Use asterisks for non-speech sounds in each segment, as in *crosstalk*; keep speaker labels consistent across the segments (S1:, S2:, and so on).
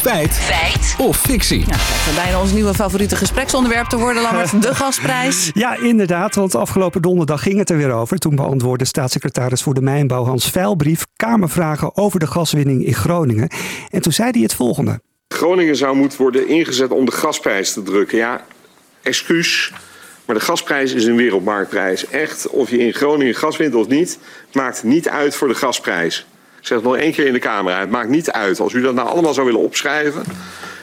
S1: Feit.
S2: Feit.
S1: Of fictie.
S2: Ja, lijkt bijna ons nieuwe favoriete gespreksonderwerp te worden, Lammert. De *laughs* gasprijs.
S3: Ja, inderdaad, want afgelopen donderdag ging het er weer over. Toen beantwoordde staatssecretaris voor de Mijnbouw Hans Veilbrief Kamervragen over de gaswinning in Groningen. En toen zei hij het volgende.
S4: Groningen zou moeten worden ingezet om de gasprijs te drukken. Ja, excuus. Maar de gasprijs is een wereldmarktprijs. Echt, of je in Groningen gas wint of niet, maakt niet uit voor de gasprijs. Ik zeg het nog één keer in de camera. Het maakt niet uit. Als u dat nou allemaal zou willen opschrijven,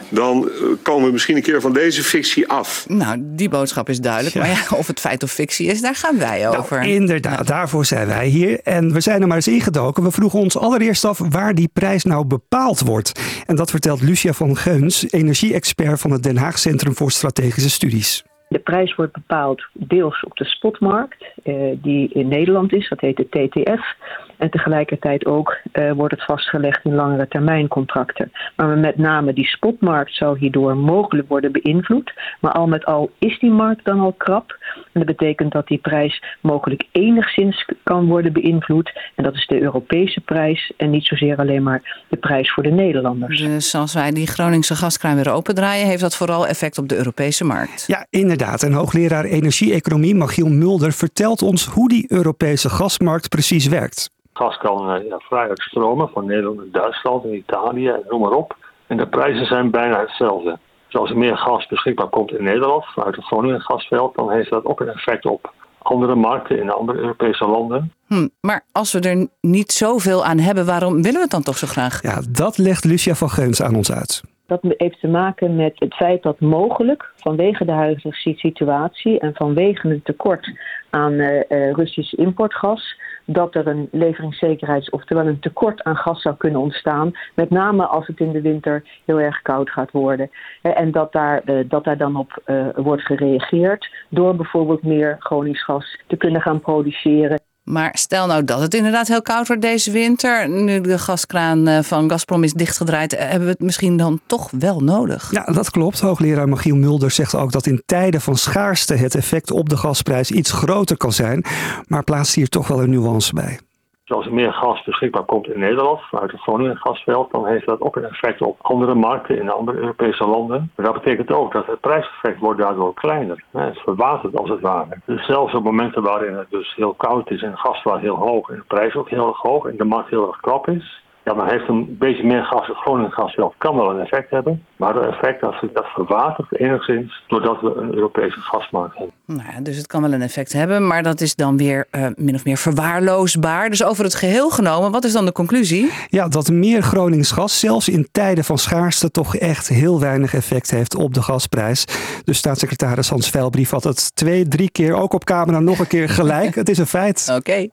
S4: dan eh, komen we misschien een keer van deze fictie af.
S2: Nou, die boodschap is duidelijk. Maar ja, of het feit of fictie is, daar gaan wij over.
S3: Nou, inderdaad, daarvoor zijn wij hier. En we zijn er maar eens ingedoken. We vroegen ons allereerst af waar die prijs nou bepaald wordt. En dat vertelt Lucia van Geuns, energie-expert van het Den Haag Centrum voor Strategische Studies.
S5: De prijs wordt bepaald deels op de spotmarkt, eh, die in Nederland is, dat heet de TTF. En tegelijkertijd ook uh, wordt het vastgelegd in langere termijncontracten. Maar met name die spotmarkt zou hierdoor mogelijk worden beïnvloed. Maar al met al is die markt dan al krap. En dat betekent dat die prijs mogelijk enigszins kan worden beïnvloed. En dat is de Europese prijs en niet zozeer alleen maar de prijs voor de Nederlanders.
S2: Dus als wij die Groningse gaskraan weer opendraaien, heeft dat vooral effect op de Europese markt.
S3: Ja, inderdaad. En hoogleraar energie-economie Magiel Mulder vertelt ons hoe die Europese gasmarkt precies werkt.
S6: Gas kan uh, ja, vrij stromen van Nederland en Duitsland en Italië en noem maar op. En de prijzen zijn bijna hetzelfde. Dus als er meer gas beschikbaar komt in Nederland vanuit het Groningen gasveld, dan heeft dat ook een effect op andere markten in andere Europese landen.
S2: Hm, maar als we er niet zoveel aan hebben, waarom willen we het dan toch zo graag?
S3: Ja, dat legt Lucia van Geuns aan ons uit.
S5: Dat heeft te maken met het feit dat mogelijk vanwege de huidige situatie en vanwege een tekort aan uh, uh, Russisch importgas, dat er een leveringszekerheids- oftewel een tekort aan gas zou kunnen ontstaan. Met name als het in de winter heel erg koud gaat worden. En dat daar, dat daar dan op wordt gereageerd door bijvoorbeeld meer Gronings gas te kunnen gaan produceren.
S2: Maar stel nou dat het inderdaad heel koud wordt deze winter. Nu de gaskraan van Gazprom is dichtgedraaid, hebben we het misschien dan toch wel nodig.
S3: Ja, dat klopt. Hoogleraar Magiel Mulder zegt ook dat in tijden van schaarste het effect op de gasprijs iets groter kan zijn. Maar plaatst hier toch wel een nuance bij.
S6: Dus als er meer gas beschikbaar komt in Nederland vanuit het Groningen gasveld, dan heeft dat ook een effect op andere markten in andere Europese landen. Maar dat betekent ook dat het prijseffect wordt daardoor kleiner. Het verwatert als het ware. Dus zelfs op momenten waarin het dus heel koud is en de gaswaarde heel hoog en de prijs ook heel erg hoog en de markt heel erg krap is, ja, dan heeft een beetje meer gas, Groningen gasveld kan wel een effect hebben. Maar het effect dat, dat verwatert enigszins doordat we een Europese gasmarkt hebben.
S2: Nou ja, dus het kan wel een effect hebben, maar dat is dan weer uh, min of meer verwaarloosbaar. Dus over het geheel genomen, wat is dan de conclusie?
S3: Ja, dat meer Gronings gas zelfs in tijden van schaarste toch echt heel weinig effect heeft op de gasprijs. Dus staatssecretaris Hans Veilbrief had het twee, drie keer ook op camera nog een keer gelijk. *laughs* het is een feit.
S2: Oké. Okay.